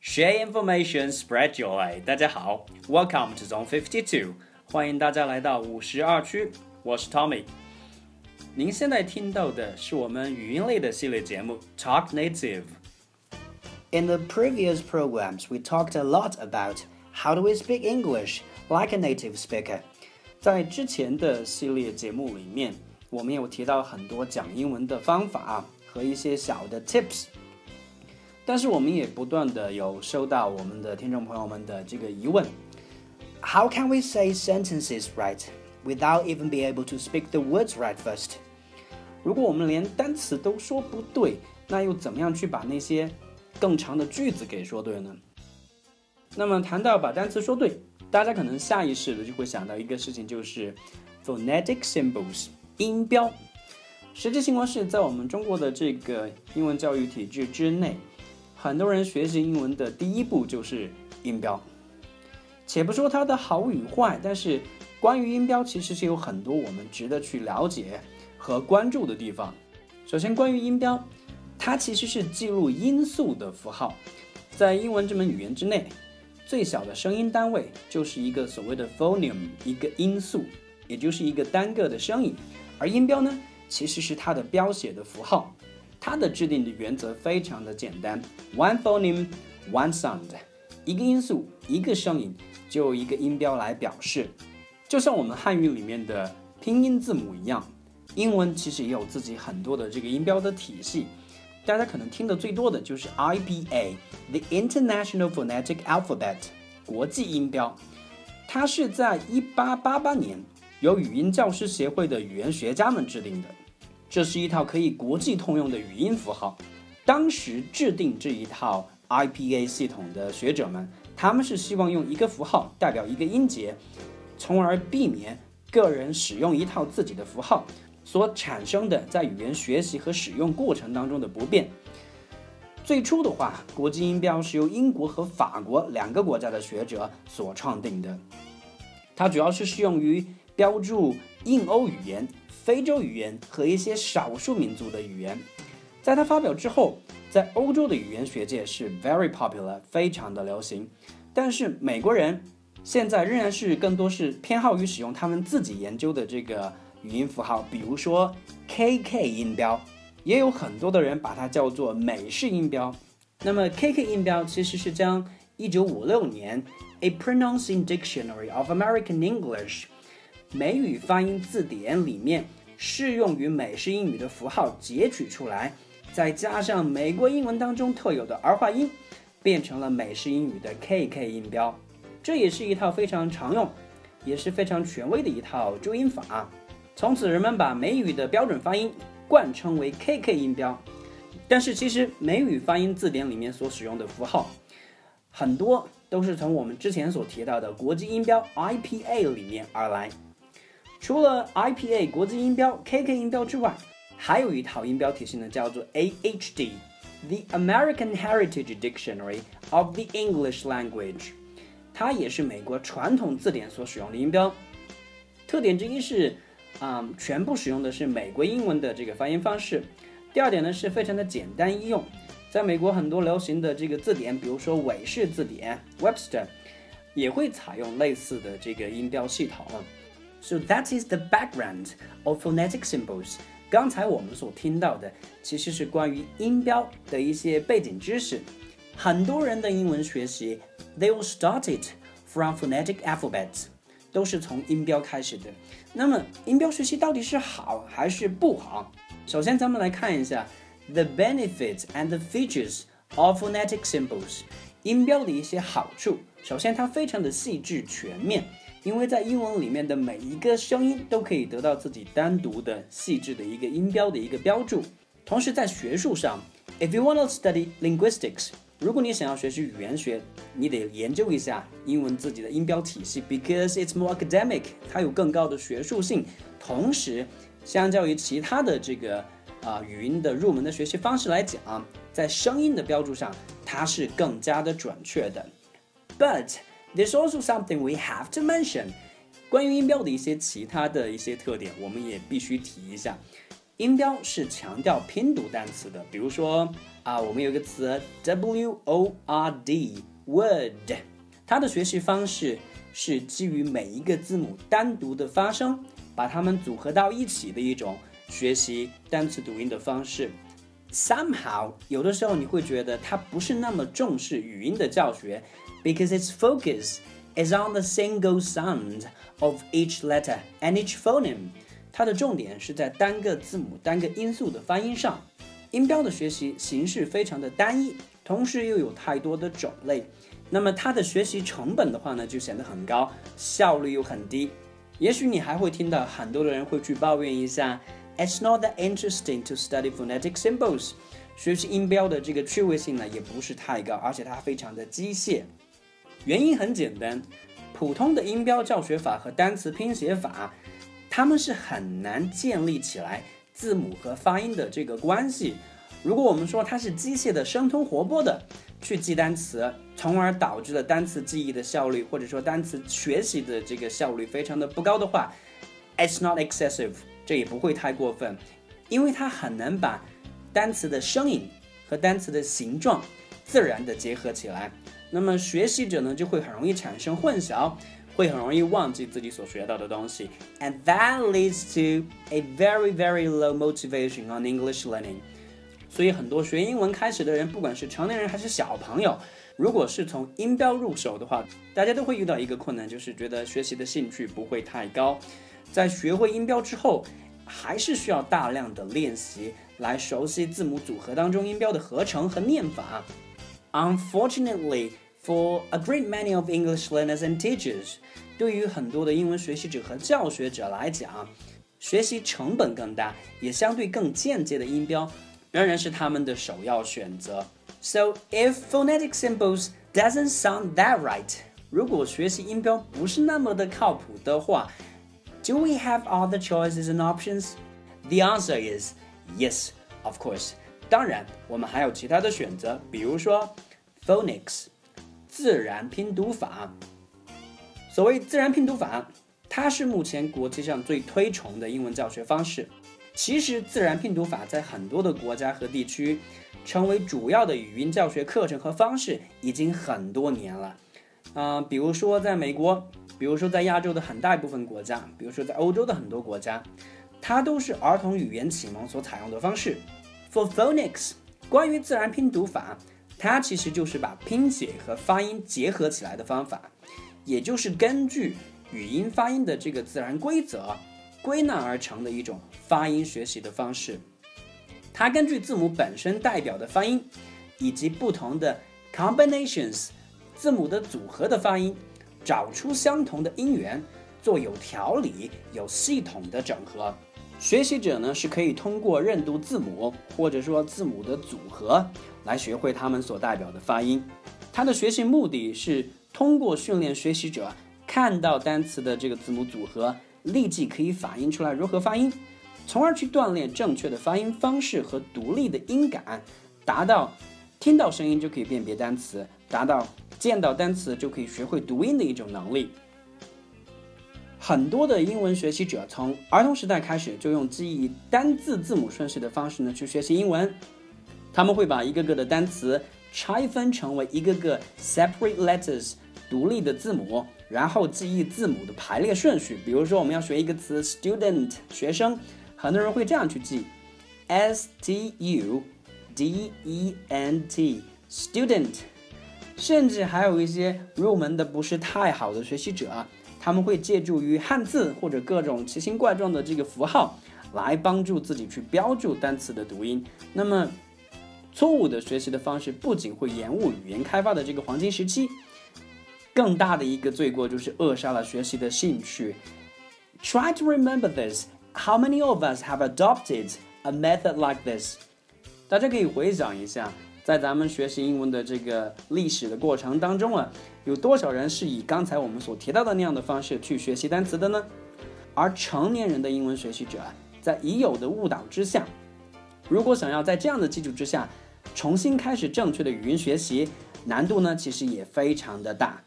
，Share information, spread joy。大家好，Welcome to Zone Fifty Two，欢迎大家来到五十二区，我是 Tommy。您现在听到的是我们语音类的系列节目 Talk Native。 In the previous programs, we talked a lot about how do we speak English like a native speaker. 在之前的系列节目里面，我们有提到很多讲英文的方法和一些小的 tips，但是我们也不断的有收到我们的听众朋友们的这个疑问， How can we say sentences right without even be able to speak the words right first? 如果我们连单词都说不对，那又怎么样去把那些更长的句子给说对呢？ 那么谈到把单词说对，大家可能下意识的就会想到一个事情，就是 phonetic symbols 音标。实际情况是在我们中国的这个英文教育体制之内，很多人学习英文的第一步就是音标。且不说它的好与坏，但是关于音标其实是有很多我们值得去了解和关注的地方。首先，关于音标，它其实是记录音素的符号，在英文这门语言之内，最小的声音单位就是一个所谓的 phoneme，一个音素，也就是一个单个的声音。而音标呢，其实是它的标写的符号。它的制定的原则非常的简单，one phoneme, one sound，一个音素，一个声音，就一个音标来表示。就像我们汉语里面的拼音字母一样，英文其实也有自己很多的这个音标的体系。大家可能听的最多的就是 IPA，The International Phonetic Alphabet，国际音标。它是在1888年由语音教师协会的语言学家们制定的。这是一套可以国际通用的语音符号。当时制定这一套 IPA 系统的学者们，他们是希望用一个符号代表一个音节，从而避免个人使用一套自己的符号所产生的在语言学习和使用过程当中的不便。最初的话，国际音标是由英国和法国两个国家的学者所创定的，它主要是适用于标注印欧语言。非洲语言和一些少数民族的语言，在它发表之后，在欧洲的语言学界是 very popular，非常的流行。但是美国人现在仍然是更多是偏好于使用他们自己研究的这个语音符号，比如说 KK 音标，也有很多的人把它叫做美式音标。那么 KK 音标其实是将1956年 A Pronouncing Dictionary of American English 美语发音字典里面适用于美式英语的符号截取出来，再加上美国英文当中特有的儿化音，变成了美式英语的 KK 音标。这也是一套非常常用，也是非常权威的一套注音法。从此，人们把美语的标准发音冠称为 KK 音标。但是，其实美语发音字典里面所使用的符号，很多都是从我们之前所提到的国际音标 IPA 里面而来。除了 IPA 国际音标 KK 音标之外，还有一套音标体系呢，叫做 AHD，The American Heritage Dictionary of the English Language。它也是美国传统字典所使用的音标。特点之一是，嗯，全部使用的是美国英文的这个发音方式。第二点呢，是非常的简单易用。在美国很多流行的这个字典，比如说韦氏字典 （Webster），也会采用类似的这个音标系统。So that is the background of phonetic symbols。刚才我们所听到的其实是关于音标的一些背景知识。很多人的英文学习，they will start it from phonetic alphabets，都是从音标开始的。那么音标学习到底是好还是不好？首先，咱们来看一下 the benefits and the features of phonetic symbols，音标的一些好处。首先，它非常的细致全面。因为在英文里面的每一个声音都可以得到自己单独的、细致的一个音标的一个标注。同时，在学术上，if you want to study linguistics，如果你想要学习语言学，你得研究一下英文自己的音标体系，because it's more academic，它有更高的学术性。同时，相较于其他的这个啊、语音的入门的学习方式来讲，在声音的标注上，它是更加的准确的。But There's also something we have to mention。关于音标的一些其他的一些特点，我们也必须提一下。音标是强调拼读单词的，比如说啊，我们有个词 w o r d word，它的学习方式是基于每一个字母单独的发声，把它们组合到一起的一种学习单词读音的方式。Somehow，有的时候你会觉得它不是那么重视语音的教学，because its focus is on the single sound of each letter and each phoneme。它的重点是在单个字母、单个音素的发音上。音标的学习形式非常的单一，同时又有太多的种类，那么它的学习成本的话呢，就显得很高，效率又很低。也许你还会听到很多的人会去抱怨一下。It's not that interesting to study phonetic symbols。学习音标的这个趣味性呢，也不是太高，而且它非常的机械。原因很简单，普通的音标教学法和单词拼写法，它们是很难建立起来字母和发音的这个关系。如果我们说它是机械的、生通活泼的去记单词，从而导致了单词记忆的效率，或者说单词学习的这个效率非常的不高的话，It's not excessive。这也不会太过分，因为它很难把单词的声音和单词的形状自然的结合起来。那么学习者呢，就会很容易产生混淆，会很容易忘记自己所学到的东西，and that leads to a very very low motivation on English learning。所以很多学英文开始的人，不管是成年人还是小朋友，如果是从音标入手的话，大家都会遇到一个困难，就是觉得学习的兴趣不会太高。在学会音标之后，还是需要大量的练习来熟悉字母组合当中音标的合成和念法。Unfortunately, for a great many of English learners and teachers，对于很多的英文学习者和教学者来讲，学习成本更大，也相对更间接的音标仍然是他们的首要选择。So if phonetic symbols doesn't sound that right，如果学习音标不是那么的靠谱的话，do we have other choices and options? The answer is yes, of course. 当然，我们还有其他的选择，比如说 phonics 自然拼读法。所谓自然拼读法，它是目前国际上最推崇的英文教学方式。其实，自然拼读法在很多的国家和地区成为主要的语音教学课程和方式已经很多年了。嗯、比如说在美国。比如说，在亚洲的很大一部分国家，比如说在欧洲的很多国家，它都是儿童语言启蒙所采用的方式。For phonics，关于自然拼读法，它其实就是把拼写和发音结合起来的方法，也就是根据语音发音的这个自然规则归纳而成的一种发音学习的方式。它根据字母本身代表的发音，以及不同的 combinations 字母的组合的发音。找出相同的音源，做有条理、有系统的整合。学习者呢是可以通过认读字母，或者说字母的组合，来学会它们所代表的发音。它的学习目的是通过训练学习者看到单词的这个字母组合，立即可以反映出来如何发音，从而去锻炼正确的发音方式和独立的音感，达到听到声音就可以辨别单词，达到。见到单词就可以学会读音的一种能力。很多的英文学习者从儿童时代开始就用记忆单字字母顺序的方式呢去学习英文。他们会把一个个的单词拆分成为一个个 separate letters 独立的字母，然后记忆字母的排列顺序。比如说，我们要学一个词 student 学生，很多人会这样去记：s t u d e n t student。甚至还有一些入门的不是太好的学习者，他们会借助于汉字或者各种奇形怪状的这个符号来帮助自己去标注单词的读音。那么，错误的学习的方式不仅会延误语言开发的这个黄金时期，更大的一个罪过就是扼杀了学习的兴趣。Try to remember this. How many of us have adopted a method like this? 大家可以回想一下。在咱们学习英文的这个历史的过程当中啊，有多少人是以刚才我们所提到的那样的方式去学习单词的呢？而成年人的英文学习者在已有的误导之下，如果想要在这样的基础之下重新开始正确的语音学习，难度呢其实也非常的大。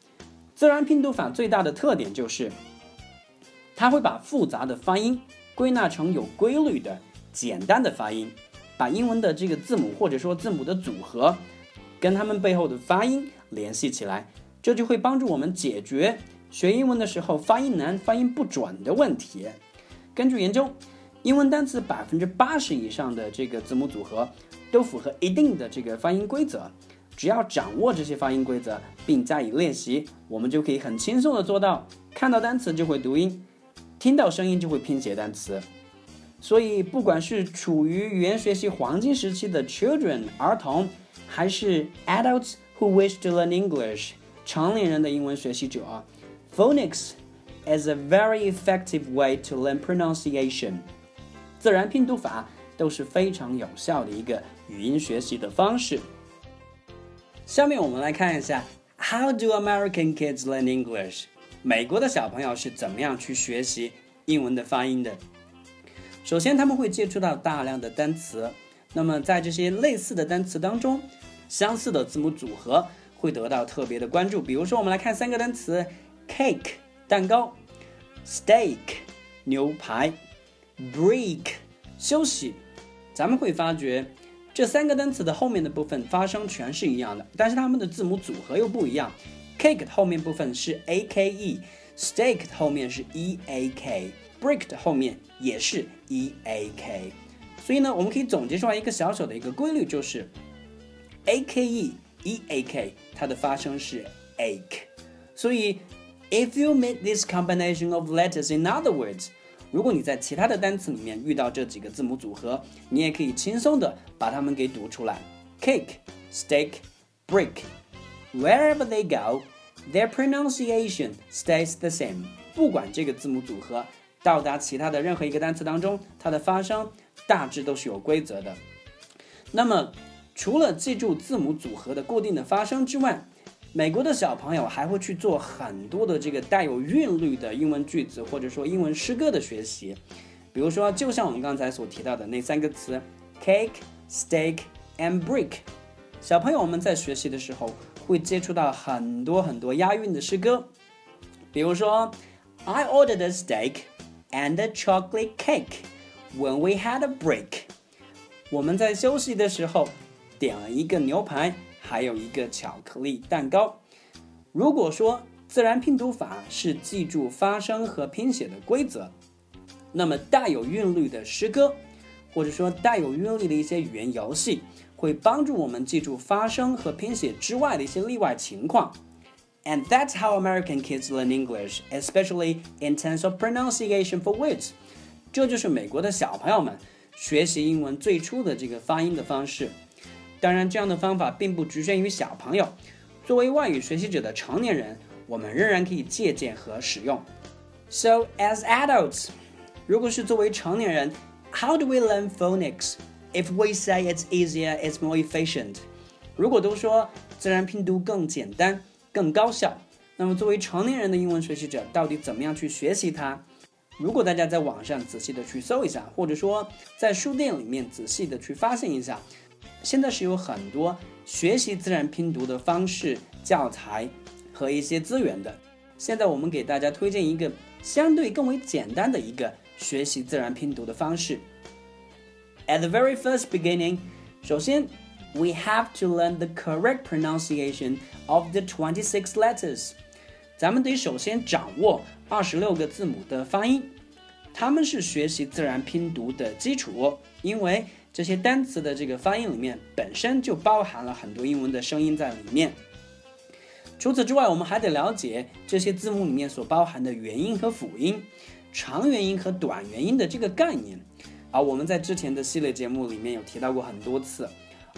自然拼读法最大的特点就是，它会把复杂的发音归纳成有规律的简单的发音，把英文的这个字母或者说字母的组合跟它们背后的发音联系起来，这就会帮助我们解决学英文的时候发音难、发音不准的问题。根据研究，英文单词百分之八十以上的这个字母组合都符合一定的这个发音规则。只要掌握这些发音规则，并加以练习，我们就可以很轻松的做到看到单词就会读音，听到声音就会拼写单词。所以，不管是处于语言学习黄金时期的 children 儿童，还是 adults who wish to learn English 成年人的英文学习者，phonics is a very effective way to learn pronunciation。自然拼读法都是非常有效的一个语音学习的方式。下面我们来看一下，How do American kids learn English？美国的小朋友是怎么样去学习英文的发音的？首先，他们会接触到大量的单词，那么在这些类似的单词当中，相似的字母组合会得到特别的关注。比如说，我们来看三个单词：cake 蛋糕，steak 牛排 ，break 休息。咱们会发觉。这三个单词的后面的部分发声全是一样的，但是它们的字母组合又不一样。Cake 后面部分是 a k e，steak 后面是 e a k，brick 后面也是 e a k。所以呢，我们可以总结出来一个小小的一个规律，就是 a k e e a k 它的发声是 ache。所以，if you make this combination of letters in other words。 如果你在其他的单词里面遇到这几个字母组合，你也可以轻松的把它们给读出来。Cake, steak, brick. Wherever they go, their pronunciation stays the same. 不管这个字母组合到达其他的任何一个单词当中，它的发声大致都是有规则的。那么，除了记住字母组合的固定的发声之外，美国的小朋友还会去做很多的这个带有韵律的英文句子，或者说英文诗歌的学习。比如说，就像我们刚才所提到的那三个词：cake、steak and brick。小朋友们在学习的时候会接触到很多很多押韵的诗歌。比如说，I ordered a steak and a chocolate cake when we had a break。我们在休息的时候点了一个牛排。还有一个巧克力蛋糕。如果说自然拼读法是记住发声和拼写的规则，那么带有韵律的诗歌，或者说带有韵律的一些语言游戏，会帮助我们记住发声和拼写之外的一些例外情况。And that's how American kids learn English, especially in terms of pronunciation for words。这就是美国的小朋友们学习英文最初的这个发音的方式。当然，这样的方法并不局限于小朋友。作为外语学习者的成年人，我们仍然可以借鉴和使用。So as adults，如果是作为成年人，How do we learn phonics? If we say it's easier, it's more efficient。如果都说自然拼读更简单、更高效，那么作为成年人的英文学习者，到底怎么样去学习它？如果大家在网上仔细的去搜一下，或者说在书店里面仔细的去发现一下。现在是有很多学习自然拼读的方式、教材和一些资源的。现在我们给大家推荐一个相对更为简单的一个学习自然拼读的方式。At the very first beginning，首先，we have to learn the correct pronunciation of the twenty-six letters。咱们得首先掌握二十六个字母的发音，它们是学习自然拼读的基础，因为。这些单词的这个发音里面本身就包含了很多英文的声音在里面。除此之外，我们还得了解这些字母里面所包含的元音和辅音、长元音和短元音的这个概念。啊我们在之前的系列节目里面有提到过很多次。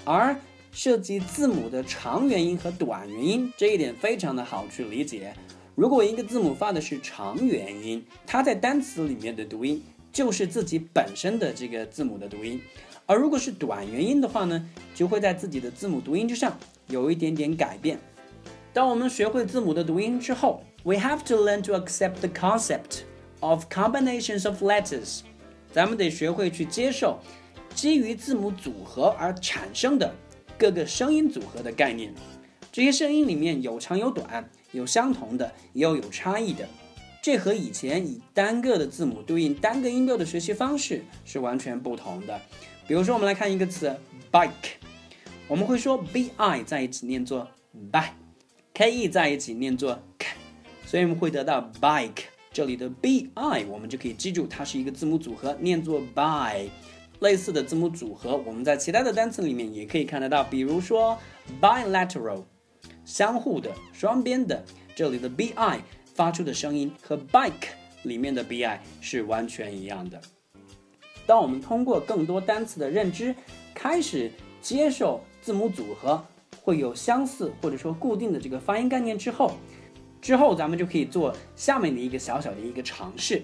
而涉及字母的长元音和短元音这一点非常的好去理解。如果一个字母发的是长元音，它在单词里面的读音就是自己本身的这个字母的读音。而如果是短元音的话呢，就会在自己的字母读音之上有一点点改变。当我们学会字母的读音之后，we have to learn to accept the concept of combinations of letters。咱们得学会去接受基于字母组合而产生的各个声音组合的概念。这些声音里面有长有短，有相同的，也有有差异的。这和以前以单个的字母对应单个音调的学习方式是完全不同的。比如说，我们来看一个词 bike，我们会说 b i 在一起念作 bi，k e 在一起念作 k，所以我们会得到 bike。这里的 b i 我们就可以记住它是一个字母组合，念作 by。类似的字母组合，我们在其他的单词里面也可以看得到，比如说 bilateral，相互的、双边的，这里的 b i。发出的声音和 bike 里面的 bi 是完全一样的。当我们通过更多单词的认知，开始接受字母组合会有相似或者说固定的这个发音概念之后，之后咱们就可以做下面的一个小小的一个尝试，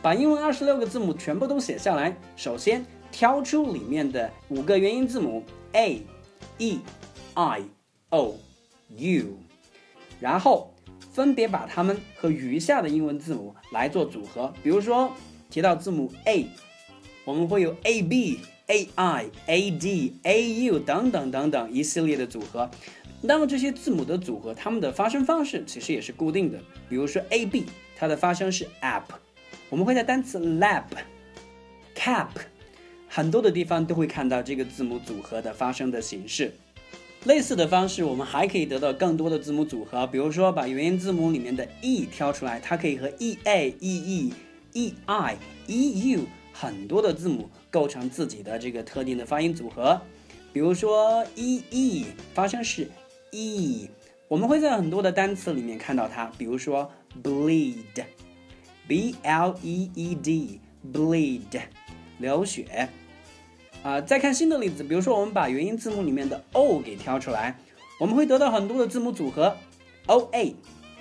把英文二十六个字母全部都写下来。首先挑出里面的五个元音字母 a、e、i、o、u，然后。分别把它们和余下的英文字母来做组合，比如说提到字母 a，我们会有 a b、a i、a d、a u 等等等等一系列的组合。那么这些字母的组合，它们的发声方式其实也是固定的。比如说 a b，它的发声是 app，我们会在单词 lab、cap 很多的地方都会看到这个字母组合的发声的形式。类似的方式，我们还可以得到更多的字母组合，比如说把元音字母里面的 e 挑出来，它可以和 e a、e e、e i、e u 很多的字母构成自己的这个特定的发音组合。比如说 e e 发声是 e，我们会在很多的单词里面看到它，比如说 bleed，b l e e d，bleed，流血。啊，再看新的例子，比如说我们把元音字母里面的 o 给挑出来，我们会得到很多的字母组合，o a、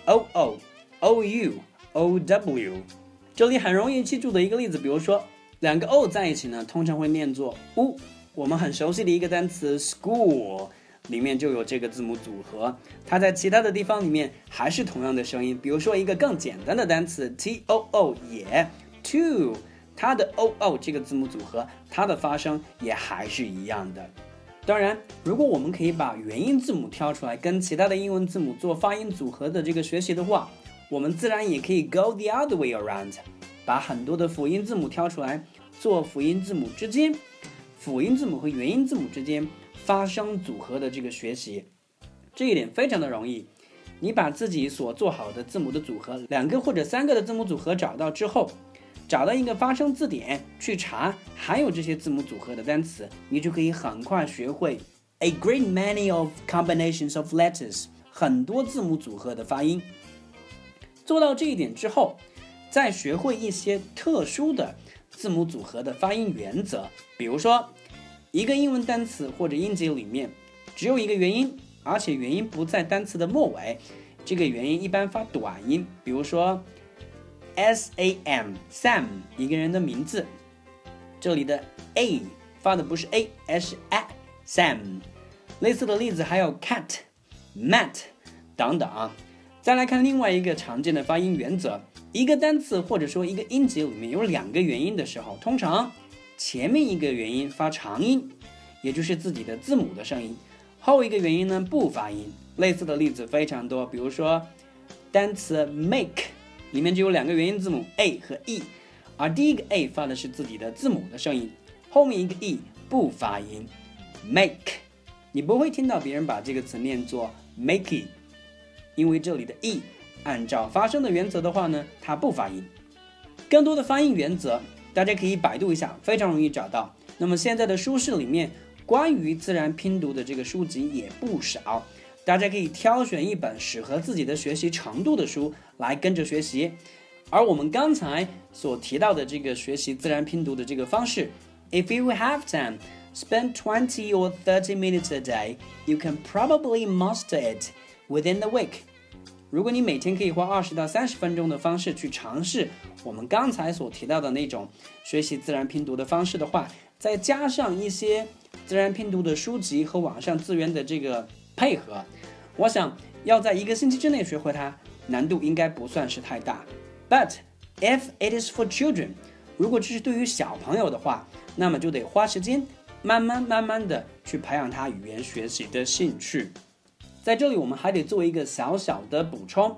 o o、o u、o w。这里很容易记住的一个例子，比如说两个 o 在一起呢，通常会念作 u。我们很熟悉的一个单词 school 里面就有这个字母组合，它在其他的地方里面还是同样的声音。比如说一个更简单的单词 t o o 也 two。它的 o o 这个字母组合，它的发声也还是一样的。当然，如果我们可以把元音字母挑出来，跟其他的英文字母做发音组合的这个学习的话，我们自然也可以 go the other way around，把很多的辅音字母挑出来，做辅音字母之间、辅音字母和元音字母之间发声组合的这个学习。这一点非常的容易，你把自己所做好的字母的组合，两个或者三个的字母组合找到之后。找到一个发声字典去查，还有这些字母组合的单词，你就可以很快学会 a great many of combinations of letters 很多字母组合的发音。做到这一点之后，再学会一些特殊的字母组合的发音原则。比如说，一个英文单词或者音节里面只有一个元音，而且元音不在单词的末尾，这个元音一般发短音。比如说。S A M，Sam，一个人的名字。这里的 A 发的不是 A，而是 A，Sam。类似的例子还有 cat，Matt 等等。再来看另外一个常见的发音原则：一个单词或者说一个音节里面有两个元音的时候，通常前面一个元音发长音，也就是自己的字母的声音；后一个元音呢不发音。类似的例子非常多，比如说单词 make。里面就有两个元音字母 a 和 e，而第一个 a 发的是自己的字母的声音，后面一个 e 不发音。make，你不会听到别人把这个词念作 makey，因为这里的 e 按照发声的原则的话呢，它不发音。更多的发音原则，大家可以百度一下，非常容易找到。那么现在的书市里面关于自然拼读的这个书籍也不少。大家可以挑选一本适合自己的学习程度的书来跟着学习，而我们刚才所提到的这个学习自然拼读的这个方式，If you have time, spend twenty or thirty minutes a day, you can probably master it within the week。如果你每天可以花二十到三十分钟的方式去尝试我们刚才所提到的那种学习自然拼读的方式的话，再加上一些自然拼读的书籍和网上资源的这个。配合，我想要在一个星期之内学会它，难度应该不算是太大。But if it is for children，如果这是对于小朋友的话，那么就得花时间，慢慢慢慢的去培养他语言学习的兴趣。在这里我们还得做一个小小的补充，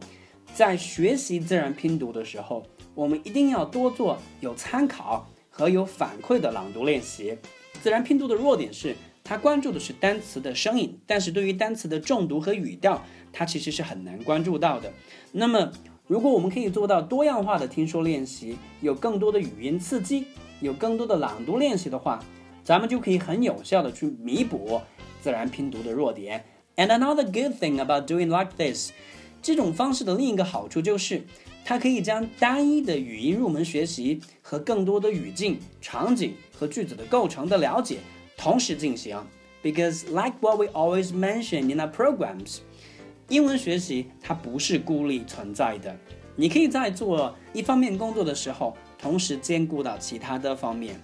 在学习自然拼读的时候，我们一定要多做有参考和有反馈的朗读练习。自然拼读的弱点是，它关注的是单词的声音，但是对于单词的重读和语调，它其实是很难关注到的。那么，如果我们可以做到多样化的听说练习，有更多的语音刺激，有更多的朗读练习的话，咱们就可以很有效的去弥补自然拼读的弱点。And another good thing about doing like this，这种方式的另一个好处就是，它可以将单一的语音入门学习和更多的语境、场景和句子的构成的了解同时进行。Because like what we always mention in our programs。英文学习它不是孤立存在的，你可以在做一方面工作的时候，同时兼顾到其他的方面。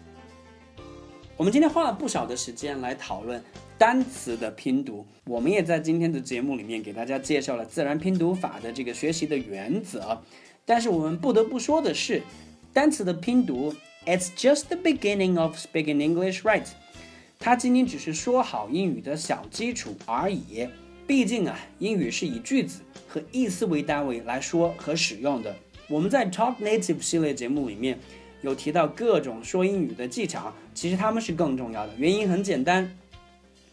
我们今天花了不少的时间来讨论单词的拼读，我们也在今天的节目里面给大家介绍了自然拼读法的这个学习的原则。但是我们不得不说的是，单词的拼读，it's just the beginning of speaking English, right？它仅仅只是说好英语的小基础而已。毕竟啊，英语是以句子和意思为单位来说和使用的。我们在 Talk Native 系列节目里面有提到各种说英语的技巧，其实他们是更重要的。原因很简单，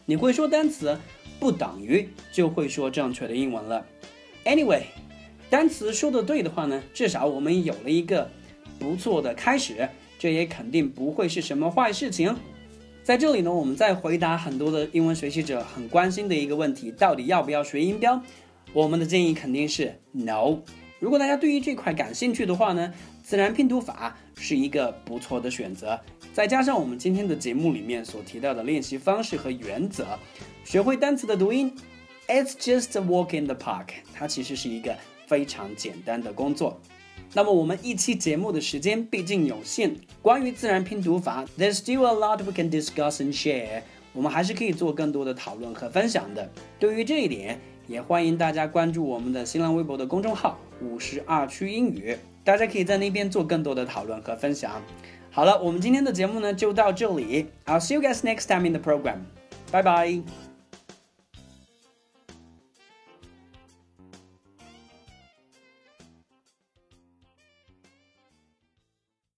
你会说单词不等于就会说正确的英文了。Anyway，单词说的对的话呢，至少我们有了一个不错的开始，这也肯定不会是什么坏事情。在这里呢，我们再回答很多的英文学习者很关心的一个问题：到底要不要学音标？我们的建议肯定是 no。如果大家对于这块感兴趣的话呢，自然拼读法是一个不错的选择。再加上我们今天的节目里面所提到的练习方式和原则，学会单词的读音，it's just a walk in the park。它其实是一个非常简单的工作。那么我们一期节目的时间毕竟有限，关于自然拼读法，there's still a lot we can discuss and share。我们还是可以做更多的讨论和分享的。对于这一点，也欢迎大家关注我们的新浪微博的公众号“五十二区英语”，大家可以在那边做更多的讨论和分享。好了，我们今天的节目呢就到这里。I'll see you guys next time in the program. Bye bye.